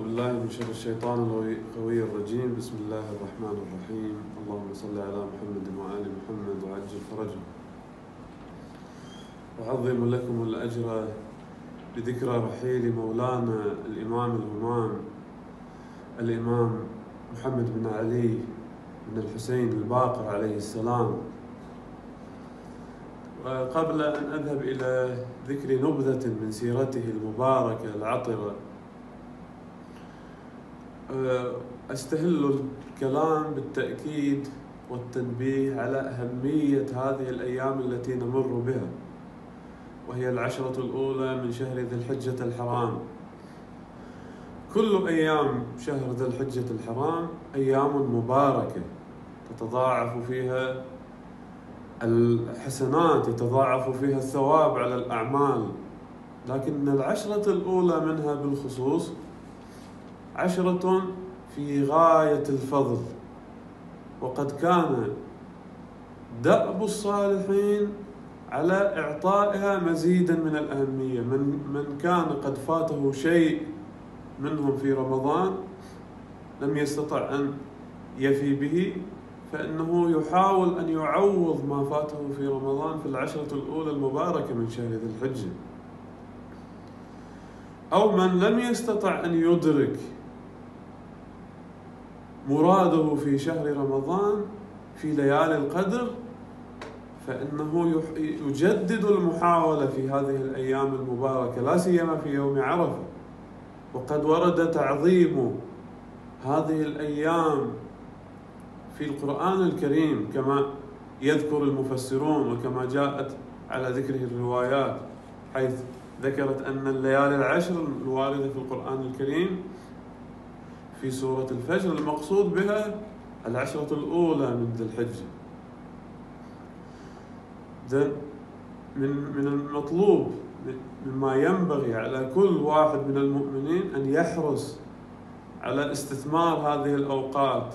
بالله من شر الشيطان القوي الرجيم. بسم الله الرحمن الرحيم. اللهم صل على محمد وآل محمد وعجل فرجه. وعظم لكم الأجر بذكرى رحيل مولانا الإمام الهمام الإمام محمد بن علي بن الحسين الباقر عليه السلام. وقبل أن أذهب إلى ذكر نبذة من سيرته المباركة العطرة أستهل الكلام بالتأكيد والتنبيه على أهمية هذه الأيام التي نمر بها وهي العشرة الأولى من شهر ذي الحجة الحرام. كل أيام شهر ذي الحجة الحرام أيام مباركة تتضاعف فيها الحسنات يتضاعف فيها الثواب على الأعمال. لكن العشرة الأولى منها بالخصوص عشرة في غاية الفضل. وقد كان دأب الصالحين على إعطائها مزيدا من الأهمية. من, من كان قد فاته شيء منهم في رمضان لم يستطع أن يفي به فإنه يحاول أن يعوض ما فاته في رمضان في العشرة الأولى المباركة من شهر ذي الحجة. أو من لم يستطع أن يدرك مراده في شهر رمضان في ليالي القدر فإنه يجدد المحاولة في هذه الأيام المباركة لا سيما في يوم عرفة. وقد ورد تعظيم هذه الأيام في القرآن الكريم كما يذكر المفسرون وكما جاءت على ذكره الروايات حيث ذكرت أن الليالي العشر الواردة في القرآن الكريم في سورة الفجر المقصود بها العشرة الأولى من ذي الحجة. من من المطلوب مما ينبغي على كل واحد من المؤمنين أن يحرص على استثمار هذه الأوقات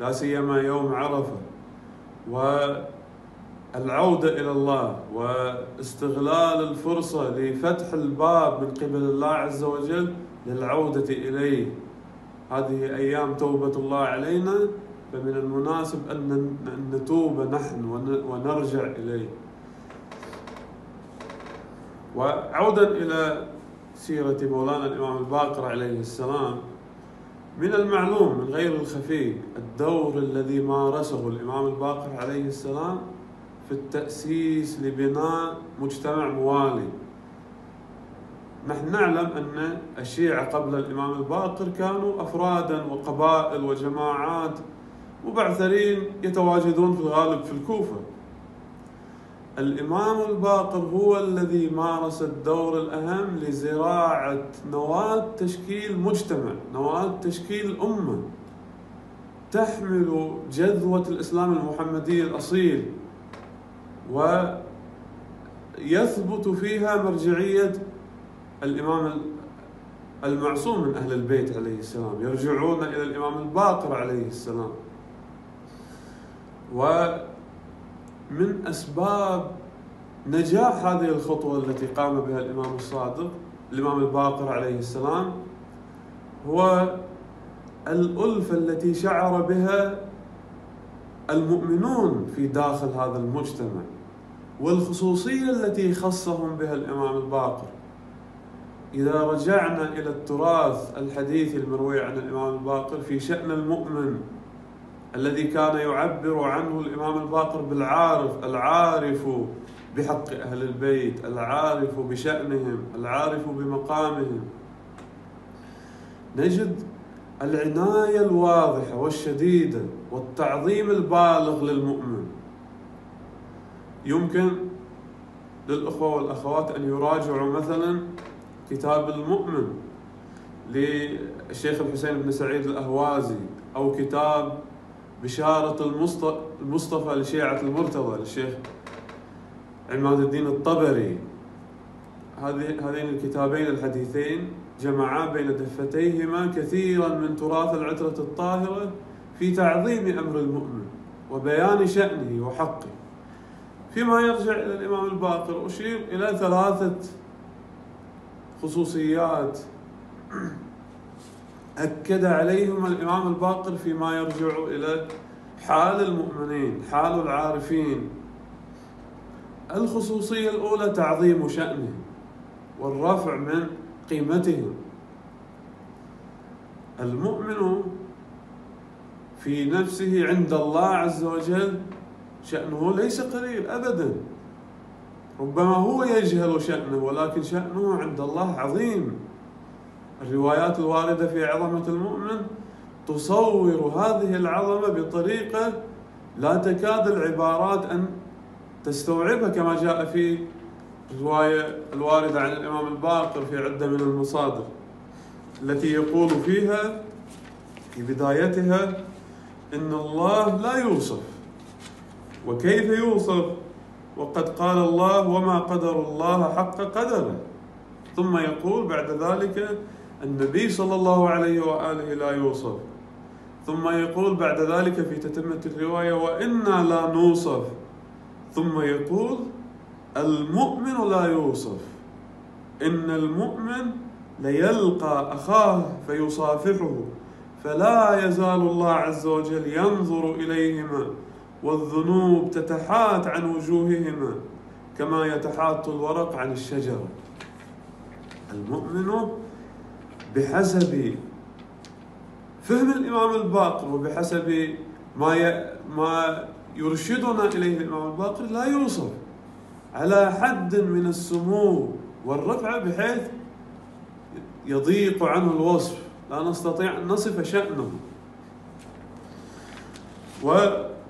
لا سيما يوم عرفة والعودة إلى الله واستغلال الفرصة لفتح الباب من قبل الله عز وجل للعودة إليه. هذه أيام توبة الله علينا فمن المناسب أن نتوب نحن ونرجع إليه. وعودا إلى سيرة مولانا الإمام الباقر عليه السلام من المعلوم من غير الخفي الدور الذي مارسه الإمام الباقر عليه السلام في التأسيس لبناء مجتمع موالي. نحن نعلم أن الشيعة قبل الإمام الباقر كانوا أفرادا وقبائل وجماعات مبعثرين يتواجدون في الغالب في الكوفة. الإمام الباقر هو الذي مارس الدور الأهم لزراعة نواة تشكيل مجتمع نواة تشكيل أمة. تحمل جذوة الإسلام المحمدي الأصيل ويثبت فيها مرجعية الإمام المعصوم من أهل البيت عليه السلام يرجعون إلى الإمام الباقر عليه السلام. ومن أسباب نجاح هذه الخطوة التي قام بها الإمام الصادق الإمام الباقر عليه السلام هو الألفة التي شعر بها المؤمنون في داخل هذا المجتمع والخصوصية التي خصهم بها الإمام الباقر إذا رجعنا إلى التراث الحديث المروي عن الإمام الباقر في شأن المؤمن الذي كان يعبر عنه الإمام الباقر بالعارف العارف بحق أهل البيت العارف بشأنهم العارف بمقامهم. نجد العناية الواضحة والشديدة والتعظيم البالغ للمؤمن. يمكن للأخوة والأخوات أن يراجعوا مثلا كتاب المؤمن للشيخ الحسين بن سعيد الأهوازي أو كتاب بشارة المصطفى لشيعة المرتضى للشيخ عماد الدين الطبري. هذين الكتابين الحديثين جمعا بين دفتيهما كثيرا من تراث العترة الطاهرة في تعظيم أمر المؤمن وبيان شأنه وحقه. فيما يرجع إلى الإمام الباقر أشير إلى ثلاثة خصوصيات. أكد عليهم الإمام الباقر فيما يرجع إلى حال المؤمنين حال العارفين. الخصوصية الأولى تعظيم شأنهم والرفع من قيمتهم المؤمن في نفسه عند الله عز وجل شأنه ليس قليل أبدا. ربما هو يجهل شأنه ولكن شأنه عند الله عظيم. الروايات الواردة في عظمة المؤمن تصور هذه العظمة بطريقة لا تكاد العبارات أن تستوعبها كما جاء في الرواية الواردة عن الإمام الباقر في عدة من المصادر التي يقول فيها في بدايتها إن الله لا يوصف. وكيف يوصف؟ وقد قال الله وما قدر الله حق قدره. ثم يقول بعد ذلك النبي صلى الله عليه وآله لا يوصف. ثم يقول بعد ذلك في تتمة الرواية وإنا لا نوصف. ثم يقول المؤمن لا يوصف. إن المؤمن ليلقى أخاه فيصافحه. فلا يزال الله عز وجل ينظر إليهما. والذنوب تتحات عن وجوههما كما يتحات الورق عن الشجرة المؤمن بحسب فهم الإمام الباقر وبحسب ما ما يرشدنا إليه الإمام الباقر لا يوصف على حد من السمو والرفعة بحيث يضيق عنه الوصف. لا نستطيع أن نصف شأنه.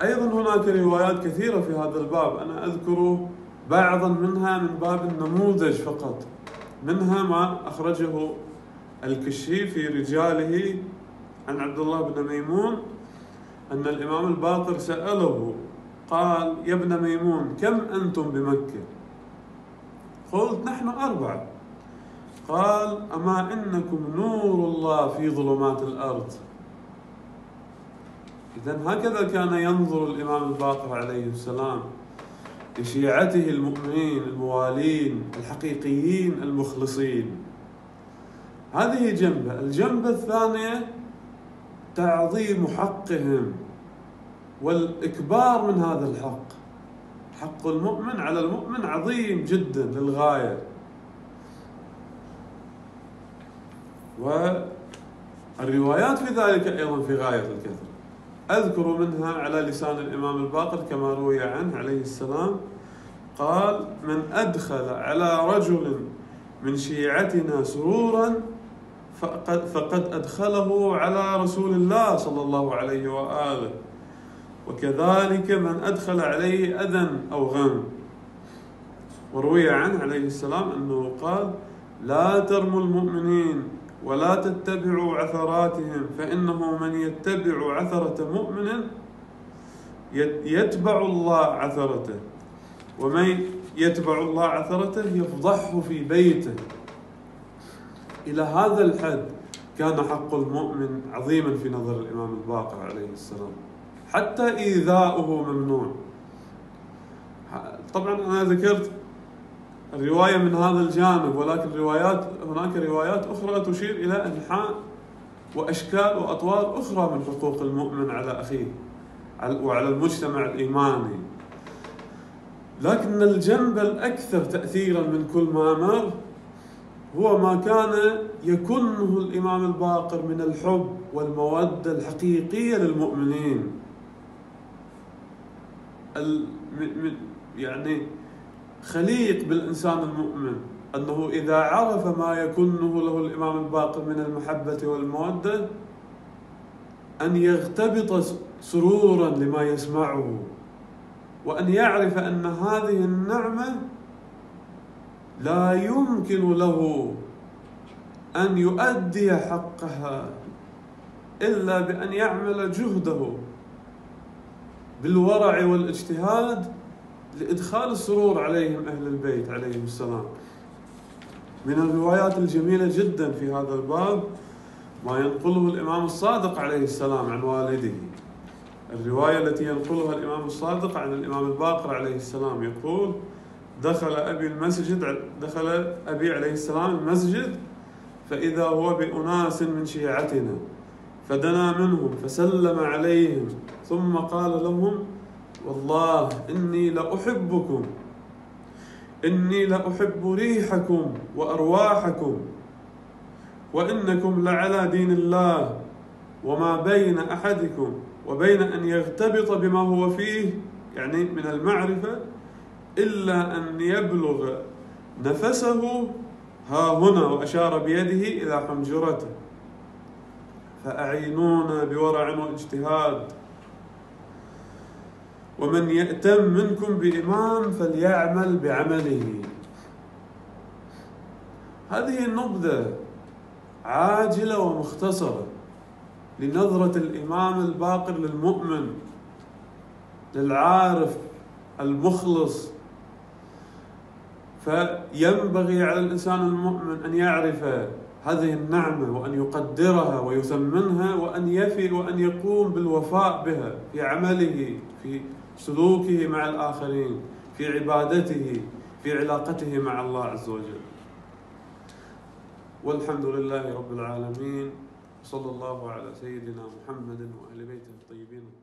وأيضا هناك روايات كثيرة في هذا الباب. أنا أذكر بعضا منها من باب النموذج فقط منها ما أخرجه الكشي في رجاله عن عبد الله بن ميمون أن الإمام الباقر سأله قال يا ابن ميمون كم أنتم بمكة؟ قلت نحن أربعة. قال أما إنكم نور الله في ظلمات الأرض. إذا هكذا كان ينظر الإمام الباقر عليه السلام لشيعته المؤمنين الموالين الحقيقيين المخلصين. هذه جنبة. الجنبة الثانية تعظيم حقهم والإكبار من هذا الحق. حق المؤمن على المؤمن عظيم جدا للغاية. والروايات في ذلك أيضا في غاية الكثرة. أذكر منها على لسان الإمام الباقر كما روي عنه عليه السلام قال من أدخل على رجل من شيعتنا سرورا فقد, فقد أدخله على رسول الله صلى الله عليه وآله وكذلك من أدخل عليه أذى أو غم. وروي عنه عليه السلام أنه قال لا ترموا المؤمنين ولا تتبعوا عثراتهم فإنه من يتبع عثرة مؤمن يتبع الله عثرته. ومن يتبع الله عثرته يفضحه في بيته. إلى هذا الحد كان حق المؤمن عظيما في نظر الإمام الباقر عليه السلام. حتى إيذاؤه ممنوع. طبعا أنا ذكرت الرواية من هذا الجانب ولكن روايات هناك روايات أخرى تشير إلى أنحاء وأشكال وأطوار أخرى من حقوق المؤمن على أخيه وعلى المجتمع الإيماني. لكن الجنب الأكثر تأثيرا من كل ما مر هو ما كان يكنه الإمام الباقر من الحب والمودة الحقيقية للمؤمنين. يعني خليق بالإنسان المؤمن أنه إذا عرف ما يكنه له الإمام الباقر من المحبة والمودة أن يغتبط سرورا لما يسمعه وأن يعرف أن هذه النعمة لا يمكن له أن يؤدي حقها إلا بأن يعمل جهده بالورع والاجتهاد لإدخال السرور عليهم أهل البيت عليهم السلام. من الروايات الجميلة جدا في هذا الباب ما ينقله الإمام الصادق عليه السلام عن والده. الرواية التي ينقلها الإمام الصادق عن الإمام الباقر عليه السلام يقول دخل أبي المسجد دخل أبي عليه السلام المسجد فإذا هو بأناس من شيعتنا فدنا منهم فسلم عليهم ثم قال لهم والله إني لأحبكم. إني لأحب ريحكم وأرواحكم. وإنكم لعلى دين الله وما بين أحدكم وبين أن يغتبط بما هو فيه يعني من المعرفة إلا أن يبلغ نفسه ها هنا وأشار بيده إلى حنجرته. فأعينونا بورع وإجتهاد. ومن يأتم منكم بإمام فليعمل بعمله. هذه النبذة عاجلة ومختصرة لنظرة الإمام الباقر للمؤمن للعارف المخلص. فينبغي على الإنسان المؤمن أن يعرف هذه النعمة وأن يقدرها ويثمنها وأن يفي وأن يقوم بالوفاء بها في عمله في سلوكه مع الآخرين في عبادته في علاقته مع الله عز وجل. والحمد لله رب العالمين صلى الله على سيدنا محمد وأهل بيته الطيبين.